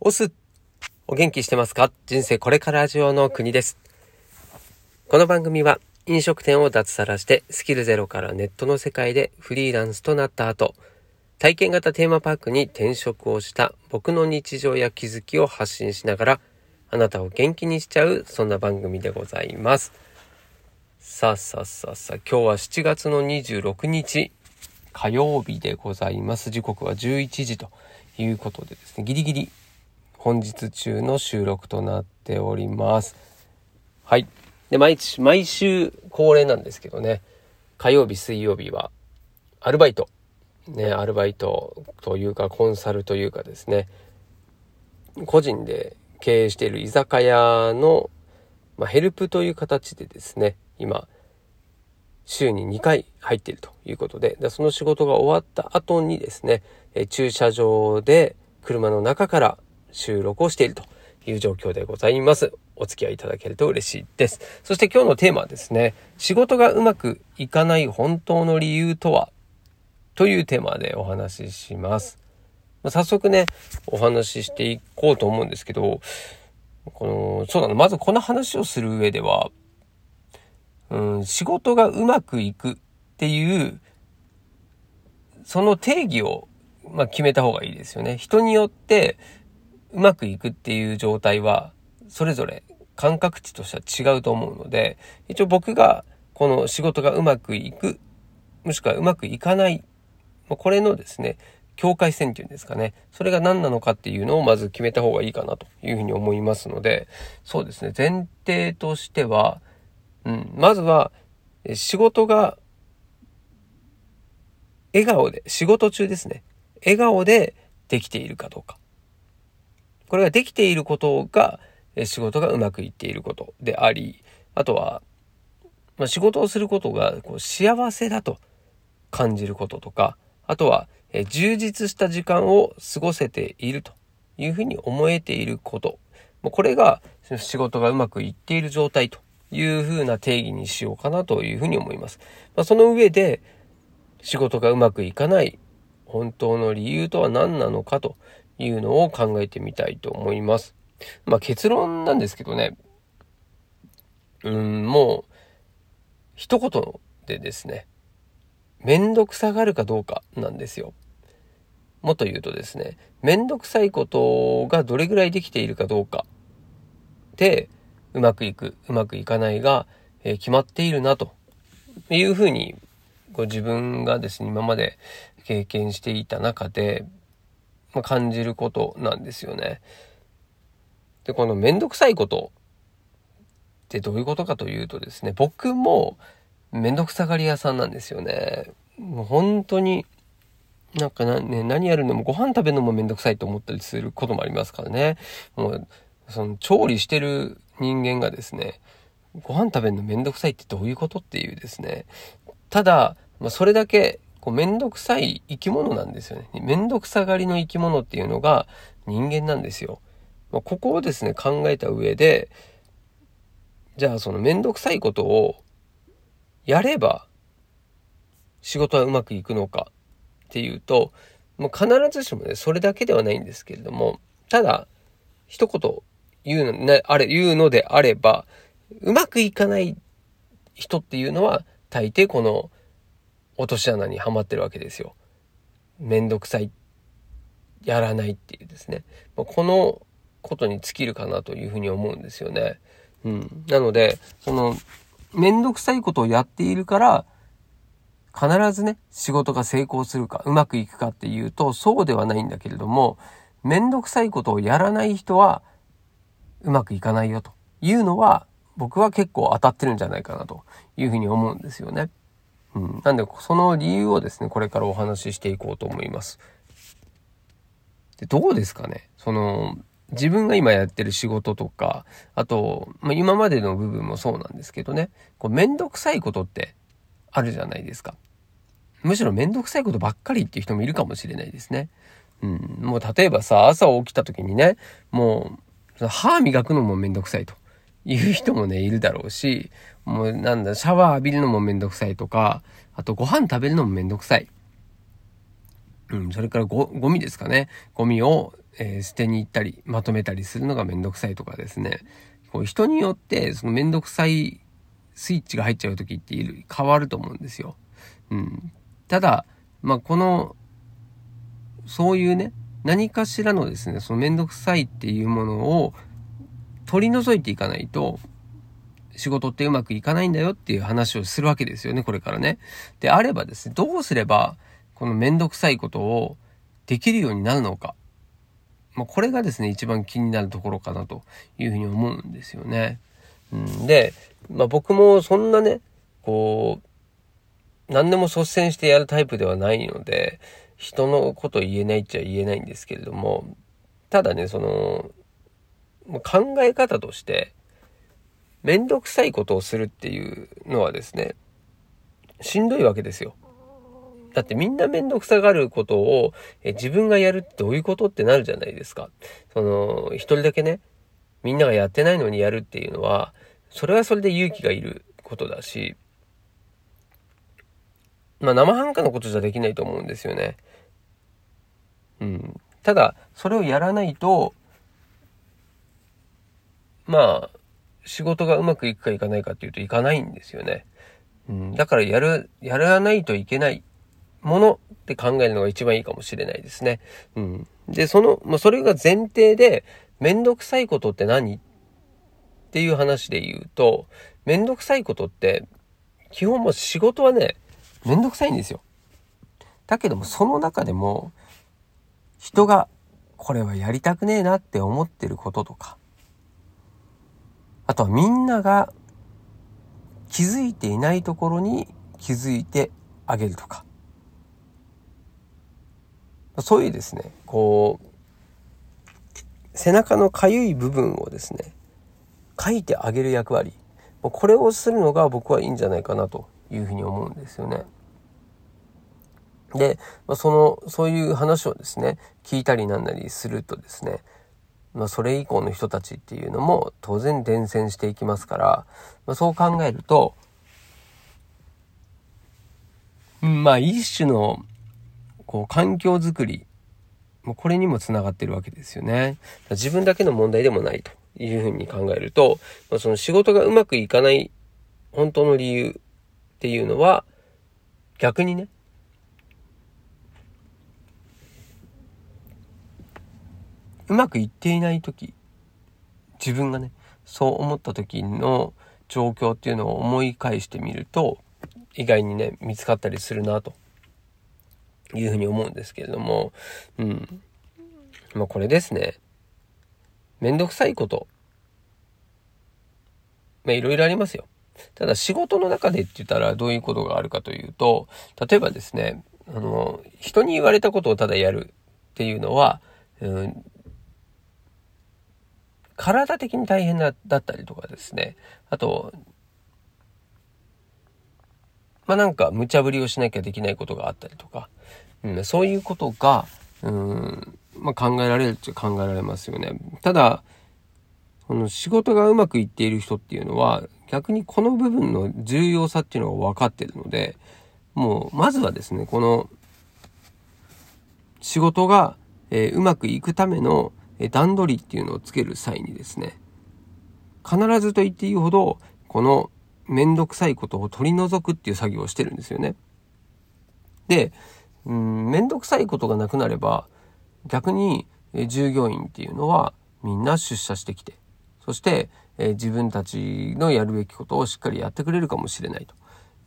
オス、お元気してますか？人生これから上の国です。この番組は飲食店を脱サラしてスキルゼロからネットの世界でフリーランスとなった後、体験型テーマパークに転職をした僕の日常や気づきを発信しながらあなたを元気にしちゃうそんな番組でございます。さあさあさあさあ今日は7月の26日火曜日でございます。時刻は11時ということでですね、ギリギリ本日中の収録となっております。はい。で、毎日、毎週恒例なんですけどね、火曜日、水曜日は、アルバイト。ね、アルバイトというか、コンサルというかですね、個人で経営している居酒屋の、まあ、ヘルプという形でですね、今、週に2回入っているということで、でその仕事が終わった後にですね、え駐車場で車の中から収録をしているという状況でございます。お付き合いいただけると嬉しいです。そして今日のテーマはですね、仕事がうまくいかない本当の理由とは？というテーマでお話しします。ま早速ね、お話ししていこうと思うんですけど、この、そうなの、まずこの話をする上では、うん、仕事がうまくいくっていう、その定義を、まあ、決めた方がいいですよね。人によって、うまくいくっていう状態は、それぞれ感覚値としては違うと思うので、一応僕がこの仕事がうまくいく、もしくはうまくいかない、これのですね、境界線っていうんですかね。それが何なのかっていうのをまず決めた方がいいかなというふうに思いますので、そうですね、前提としては、うん、まずは、仕事が、笑顔で、仕事中ですね。笑顔でできているかどうか。これができていることが、仕事がうまくいっていることであり、あとは、まあ、仕事をすることがこう幸せだと感じることとか、あとは、え充実した時間を過ごせているというふうに思えていること。もうこれが仕事がうまくいっている状態というふうな定義にしようかなというふうに思います。まあ、その上で仕事がうまくいかない本当の理由とは何なのかというのを考えてみたいと思います。まあ結論なんですけどね、うん、もう、一言でですね、めんどくさがるかどうかなんですよ。もっと言うとですね、めんどくさいことがどれぐらいできているかどうかで、うまくいく、うまくいかないが、えー、決まっているなというふうに、こう自分がですね、今まで経験していた中で、感じることなんですよね。で、このめんどくさいことってどういうことかというとですね、僕もめんどくさがり屋さんなんですよね。もう本当に、なんかな、ね、何やるのもご飯食べるのもめんどくさいと思ったりすることもありますからね。もう、その調理してる人間がですね、ご飯食べるのめんどくさいってどういうことっていうですね。ただ、まあ、それだけこうめんどくさい生き物なんですよね。めんどくさがりの生き物っていうのが人間なんですよ。まあ、ここをですね、考えた上で、じゃあそのめんどくさいことをやれば仕事はうまくいくのかっていうと、もう必ずしもね、それだけではないんですけれども、ただ、一言言うの、ね、あれ、言うのであれば、うまくいかない人っていうのは、大抵この落とし穴にはまってるわけですよ。めんどくさい、やらないっていうですね。まこのことに尽きるかなというふうに思うんですよね。うん。なので、その、めんどくさいことをやっているから、必ずね、仕事が成功するか、うまくいくかっていうと、そうではないんだけれども、めんどくさいことをやらない人は、うまくいかないよというのは、僕は結構当たってるんじゃないかなというふうに思うんですよね。なんで、その理由をですね、これからお話ししていこうと思います。で、どうですかね？その、自分が今やってる仕事とか、あと、まあ、今までの部分もそうなんですけどね、こう、めんどくさいことってあるじゃないですか。むしろめんどくさいことばっかりっていう人もいるかもしれないですね。うん。もう例えばさ、朝起きた時にね、もう、歯磨くのもめんどくさいという人もね、いるだろうし、もうなんだ、シャワー浴びるのもめんどくさいとか、あとご飯食べるのもめんどくさい。うん、それからご、ゴミですかね。ゴミを、えー、捨てに行ったり、まとめたりするのがめんどくさいとかですね。こう人によって、そのめんどくさいスイッチが入っちゃう時っている、変わると思うんですよ。うん。ただ、まあ、この、そういうね、何かしらのですね、そのめんどくさいっていうものを取り除いていかないと、仕事ってうまくいかないんだよっていう話をするわけですよね、これからね。であればですね、どうすれば、このめんどくさいことをできるようになるのか。まあ、これがですね、一番気になるところかなというふうに思うんですよね。うん、で、まあ、僕もそんなね、こう、何でも率先してやるタイプではないので、人のこと言えないっちゃ言えないんですけれども、ただね、その、考え方として、めんどくさいことをするっていうのはですね、しんどいわけですよ。だってみんなめんどくさがることをえ自分がやるってどういうことってなるじゃないですか。その、一人だけね、みんながやってないのにやるっていうのは、それはそれで勇気がいることだし、まあ生半可なことじゃできないと思うんですよね。うん。ただ、それをやらないと、まあ、仕事がうまくいくかいかないかっていうといかないんですよね。うん、だからやる、やらないといけないものって考えるのが一番いいかもしれないですね。うん。で、その、まあ、それが前提で、めんどくさいことって何？っていう話で言うと、めんどくさいことって、基本も仕事はね、めんどくさいんですよ。だけども、その中でも、人が、これはやりたくねえなって思ってることとか、あとはみんなが気づいていないところに気づいてあげるとか。そういうですね、こう、背中のかゆい部分をですね、書いてあげる役割。これをするのが僕はいいんじゃないかなというふうに思うんですよね。で、その、そういう話をですね、聞いたりなんなりするとですね、まあ、それ以降の人たちっていうのも当然伝染していきますから、まあ、そう考えると、まあ、一種の、こう、環境づくり、これにもつながってるわけですよね。自分だけの問題でもないというふうに考えると、まあ、その仕事がうまくいかない本当の理由っていうのは、逆にね、うまくいっていない時自分がねそう思った時の状況っていうのを思い返してみると意外にね見つかったりするなというふうに思うんですけれどもうん。まあこれですね。めんどくさいこと。まあいろいろありますよ。ただ仕事の中でって言ったらどういうことがあるかというと例えばですねあの人に言われたことをただやるっていうのは、うん、体的に大変だったりとかですね。あと、まあなんか無茶ぶりをしなきゃできないことがあったりとか、うん、そういうことが、うん、まあ考えられるっちゃ考えられますよね。ただ、この仕事がうまくいっている人っていうのは、逆にこの部分の重要さっていうのが分かってるので、もう、まずはですね、この、仕事が、えー、うまくいくための段取りっていうのをつける際にですね、必ずと言っていいほど、このめんどくさいことを取り除くっていう作業をしてるんですよね。で、うん、めんどくさいことがなくなれば、逆に従業員っていうのはみんな出社してきて、そして、え自分たちのやるべきことをしっかりやってくれるかもしれないと。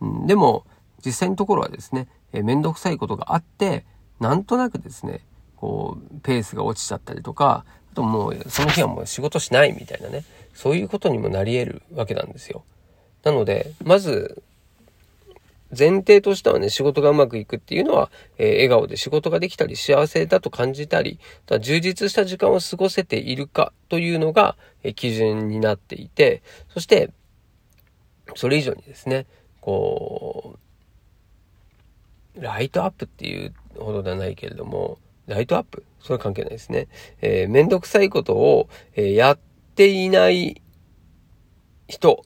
うん、でも、実際のところはですね、えめんどくさいことがあって、なんとなくですね、こう、ペースが落ちちゃったりとか、あともう、その日はもう仕事しないみたいなね、そういうことにもなり得るわけなんですよ。なので、まず、前提としてはね、仕事がうまくいくっていうのは、えー、笑顔で仕事ができたり、幸せだと感じたり、充実した時間を過ごせているかというのが、えー、基準になっていて、そして、それ以上にですね、こう、ライトアップっていうほどではないけれども、ライトアップそれは関係ないですね。えー、めんどくさいことを、えー、やっていない人。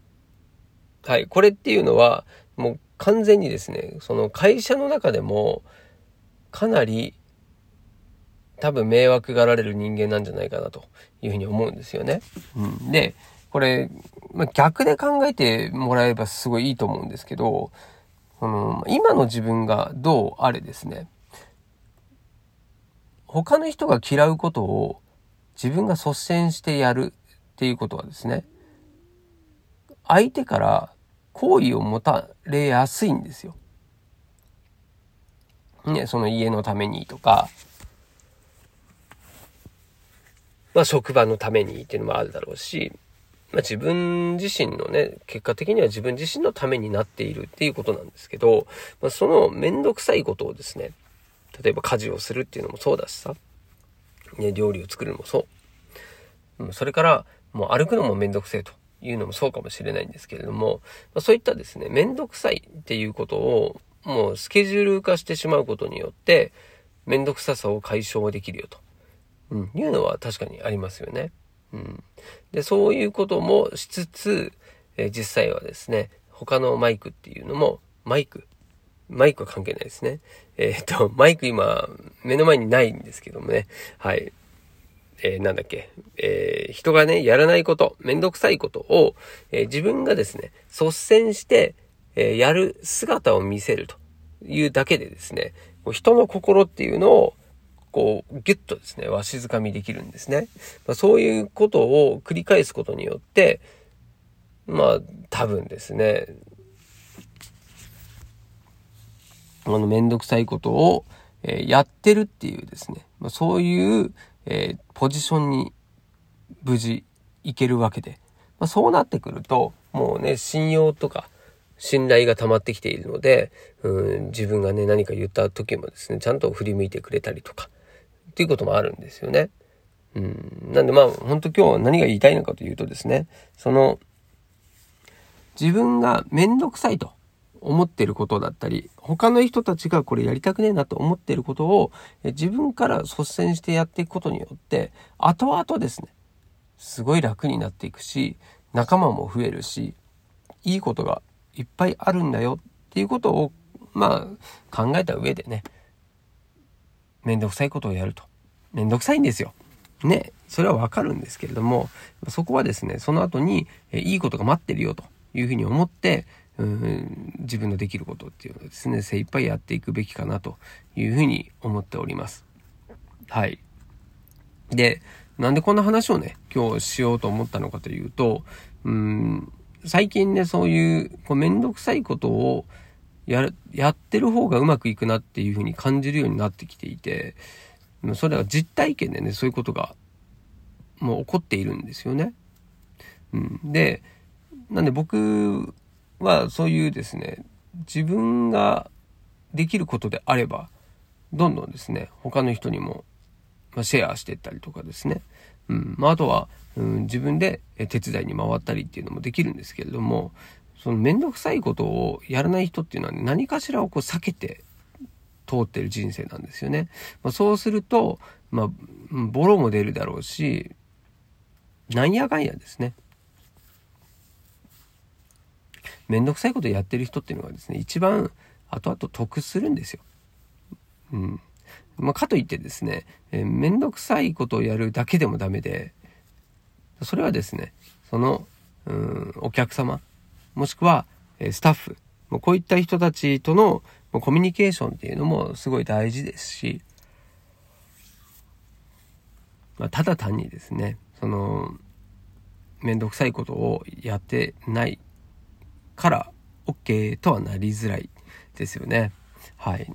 はい。これっていうのは、もう完全にですね、その会社の中でも、かなり多分迷惑がられる人間なんじゃないかなというふうに思うんですよね。うん、で、これ、まあ、逆で考えてもらえばすごいいいと思うんですけど、その、今の自分がどうあれですね、他の人が嫌うことを自分が率先してやるっていうことはですね、相手から好意を持たれやすいんですよ。ね、その家のためにとか、まあ職場のためにっていうのもあるだろうし、まあ自分自身のね、結果的には自分自身のためになっているっていうことなんですけど、まあそのめんどくさいことをですね、例えば家事をするっていうのもそうだしさ、ね、料理を作るのもそう。それから、もう歩くのもめんどくせえというのもそうかもしれないんですけれども、まあ、そういったですね、めんどくさいっていうことを、もうスケジュール化してしまうことによって、めんどくささを解消できるよと、うん、いうのは確かにありますよね。うん。で、そういうこともしつつ、えー、実際はですね、他のマイクっていうのも、マイクマイクは関係ないですね。えー、っと、マイク今、目の前にないんですけどもね。はい。えー、なんだっけ。えー、人がね、やらないこと、めんどくさいことを、え自分がですね、率先して、えやる姿を見せるというだけでですね、人の心っていうのを、こう、ギュッとですね、わしづかみできるんですね。まあ、そういうことを繰り返すことによって、まあ、多分ですね、あの、めんどくさいことを、えー、やってるっていうですね、まあ、そういう、えー、ポジションに無事いけるわけで、まあ、そうなってくると、もうね、信用とか、信頼が溜まってきているので、うん、自分がね、何か言った時もですね、ちゃんと振り向いてくれたりとか、っていうこともあるんですよね。うん、なんでまあ、本当今日は何が言いたいのかというとですね、その、自分がめんどくさいと。思ってることだったり、他の人たちがこれやりたくねえなと思ってることを自分から率先してやっていくことによって、後々ですね、すごい楽になっていくし、仲間も増えるし、いいことがいっぱいあるんだよっていうことを、まあ、考えた上でね、めんどくさいことをやると。めんどくさいんですよ。ね。それはわかるんですけれども、そこはですね、その後に、えいいことが待ってるよというふうに思って、うん自分のできることっていうのをですね精一杯やっていくべきかなというふうに思っております。はい。で、なんでこんな話をね、今日しようと思ったのかというと、うん、最近ね、そういう、こう、めんどくさいことをや、やってる方がうまくいくなっていうふうに感じるようになってきていて、それは実体験でね、そういうことが、もう起こっているんですよね。うん。で、なんで僕はそういうですね、自分ができることであれば、どんどんですね、他の人にも、まシェアしていったりとかですね。うん。まあ、あとは、うん、自分で手伝いに回ったりっていうのもできるんですけれども、そのめんどくさいことをやらない人っていうのは、ね、何かしらをこう避けて通ってる人生なんですよね。まあ、そうすると、まあ、ボロも出るだろうし、なんやかんやですね。めんどくさいことやってる人っていうのがですね、一番後々得するんですよ。うん。まあ、かといってですね、えー、めんどくさいことをやるだけでもダメで、それはですね、その、うん、お客様、もしくは、えー、スタッフ、もうこういった人たちとのコミュニケーションっていうのもすごい大事ですし、まあ、ただ単にですね、その、めんどくさいことをやってないから OK とはなりづらいですよね。はい。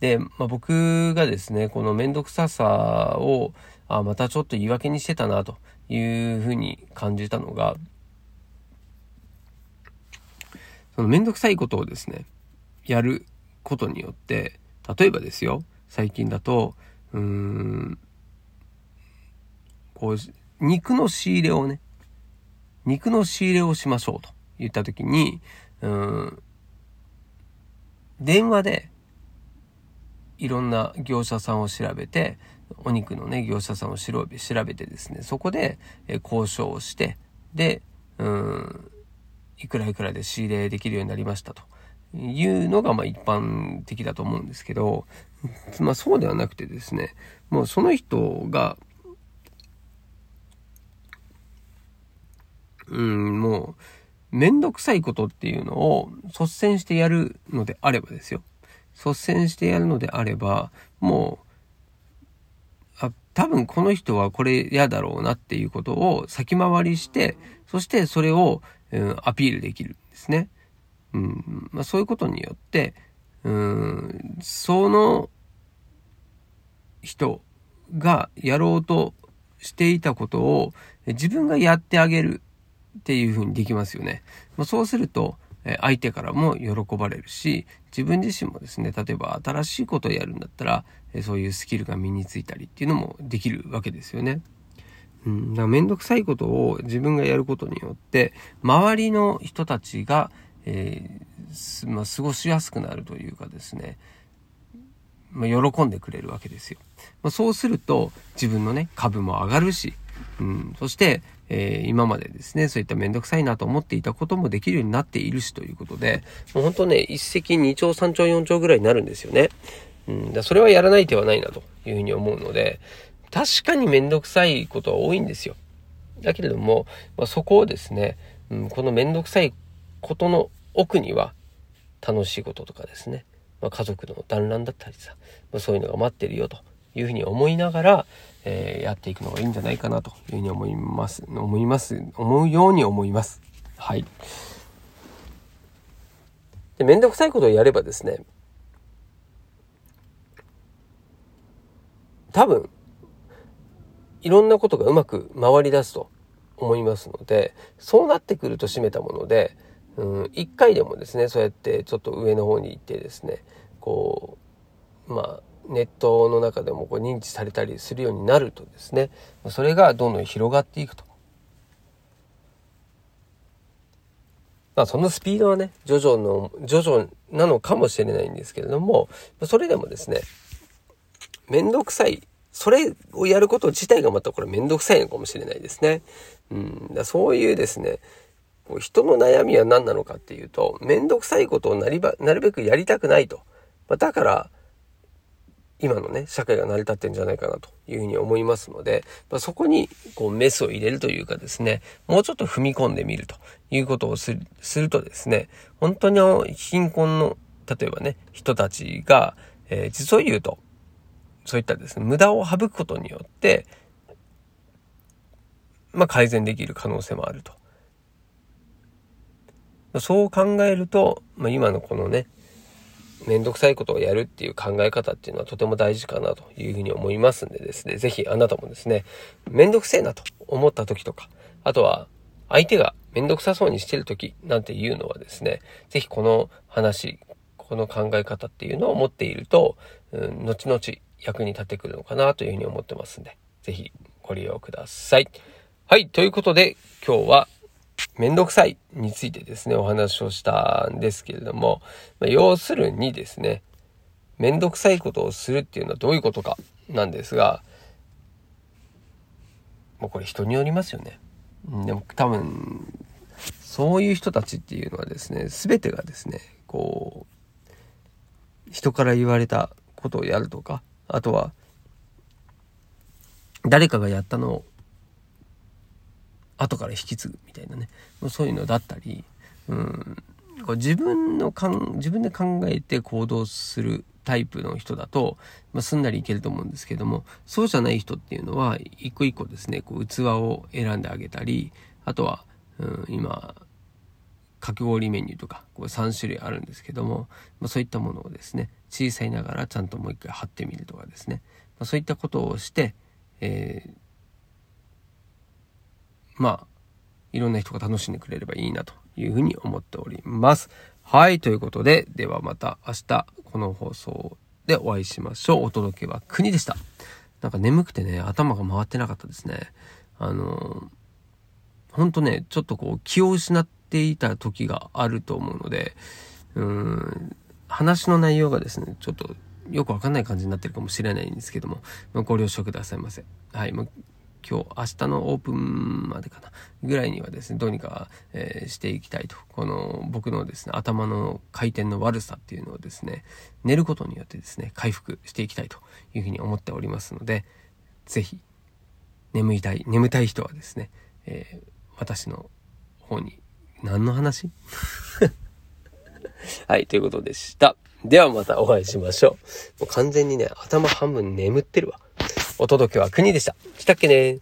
で、まあ、僕がですね、このめんどくささを、あ、またちょっと言い訳にしてたなというふうに感じたのが、そのめんどくさいことをですね、やることによって、例えばですよ、最近だと、うーん、こう、肉の仕入れをね、肉の仕入れをしましょうと言った時に、うん、電話でいろんな業者さんを調べて、お肉のね、業者さんを調べ調べてですね、そこで、え交渉をして、で、うん、いくらいくらで仕入れできるようになりましたというのが、まあ一般的だと思うんですけど、まあそうではなくてですね、もうその人が、うん、もう、めんどくさいことっていうのを率先してやるのであればですよ。率先してやるのであれば、もう、あ、多分この人はこれ嫌だろうなっていうことを先回りして、そしてそれを、うん、アピールできるんですね。うんまあ、そういうことによって、うん、その人がやろうとしていたことを自分がやってあげるっていうふうにできますよね。まあ、そうすると、相手からも喜ばれるし、自分自身もですね、例えば新しいことをやるんだったら、そういうスキルが身についたりっていうのもできるわけですよね。うん、だからめんどくさいことを自分がやることによって、周りの人たちが、えー、まあ、過ごしやすくなるというかですね、まあ、喜んでくれるわけですよ。まあ、そうすると自分のね、株も上がるし、うん、そして、えー、今までですね、そういっためんどくさいなと思っていたこともできるようになっているしということで、もう本当ね、一石二鳥三鳥四鳥ぐらいになるんですよね。うん、だそれはやらない手はないなというふうに思うので、確かにめんどくさいことは多いんですよ。だけれども、まあ、そこをですね、うん、このめんどくさいことの奥には楽しいこととかですね、まあ、家族の団らんだったりさ、まあ、そういうのが待ってるよというふうに思いながら、えー、やっていくのがいいんじゃないかなというふうに思います。思います。思うように思います。はい。で、めんどくさいことをやればですね、多分、いろんなことがうまく回り出すと思いますので、そうなってくると締めたもので、うん、一回でもですね、そうやってちょっと上の方に行ってですね、こう、まあ、ネットの中でもこう認知されたりするようになるとですね、それがどんどん広がっていくと。まあそのスピードはね、徐々の、徐々なのかもしれないんですけれども、それでもですね、めんどくさい、それをやること自体がまたこれめんどくさいのかもしれないですね。うん、だそういうですね、人の悩みは何なのかっていうと、めんどくさいことをなりば、なるべくやりたくないと。だから、今のね、社会が成り立ってんじゃないかなというふうに思いますので、まあ、そこにこうメスを入れるというかですね、もうちょっと踏み込んでみるということをするするとですね、本当に貧困の、例えばね、人たちが、えー、実を言うと、そういったですね、無駄を省くことによって、まあ、改善できる可能性もあると。そう考えると、まあ、今のこのね、めんどくさいことをやるっていう考え方っていうのはとても大事かなというふうに思いますんでですね、ぜひあなたもですね、めんどくせえなと思った時とか、あとは相手がめんどくさそうにしてる時なんていうのはですね、ぜひこの話、この考え方っていうのを持っていると、うん、後々役に立ってくるのかなというふうに思ってますんで、ぜひご利用ください。はい、ということで今日はめんどくさいについてですね、お話をしたんですけれども、まあ、要するにですね、めんどくさいことをするっていうのはどういうことかなんですが、もうこれ人によりますよね。でも多分、そういう人たちっていうのはですね、全てがですね、こう、人から言われたことをやるとか、あとは、誰かがやったのを後から引き継ぐみたいなね。そういうのだったり、うん、こう自分のかん自分で考えて行動するタイプの人だと、まあ、すんなりいけると思うんですけどもそうじゃない人っていうのは一個一個ですねこう器を選んであげたりあとは、うん、今かき氷メニューとかこう3種類あるんですけども、まあ、そういったものをですね小さいながらちゃんともう一回貼ってみるとかですね、まあ、そういったことをして、えーまあ、いろんな人が楽しんでくれればいいなというふうに思っております。はい、ということで、ではまた明日この放送でお会いしましょう。お届けは国でした。なんか眠くてね、頭が回ってなかったですね。あのほんとね、ちょっとこう気を失っていた時があると思うので、うーん、話の内容がですね、ちょっとよくわかんない感じになってるかもしれないんですけども、ま、ご了承くださいませ。はい。まあ今日、明日のオープンまでかな、ぐらいにはですね、どうにか、えー、していきたいと。この僕のですね、頭の回転の悪さっていうのをですね、寝ることによってですね、回復していきたいというふうに思っておりますので、ぜひ、眠いたい、眠たい人はですね、えー、私の方に、何の話？はい、ということでした。ではまたお会いしましょう。もう完全にね、頭半分眠ってるわ。お届けは国でした。来たっけね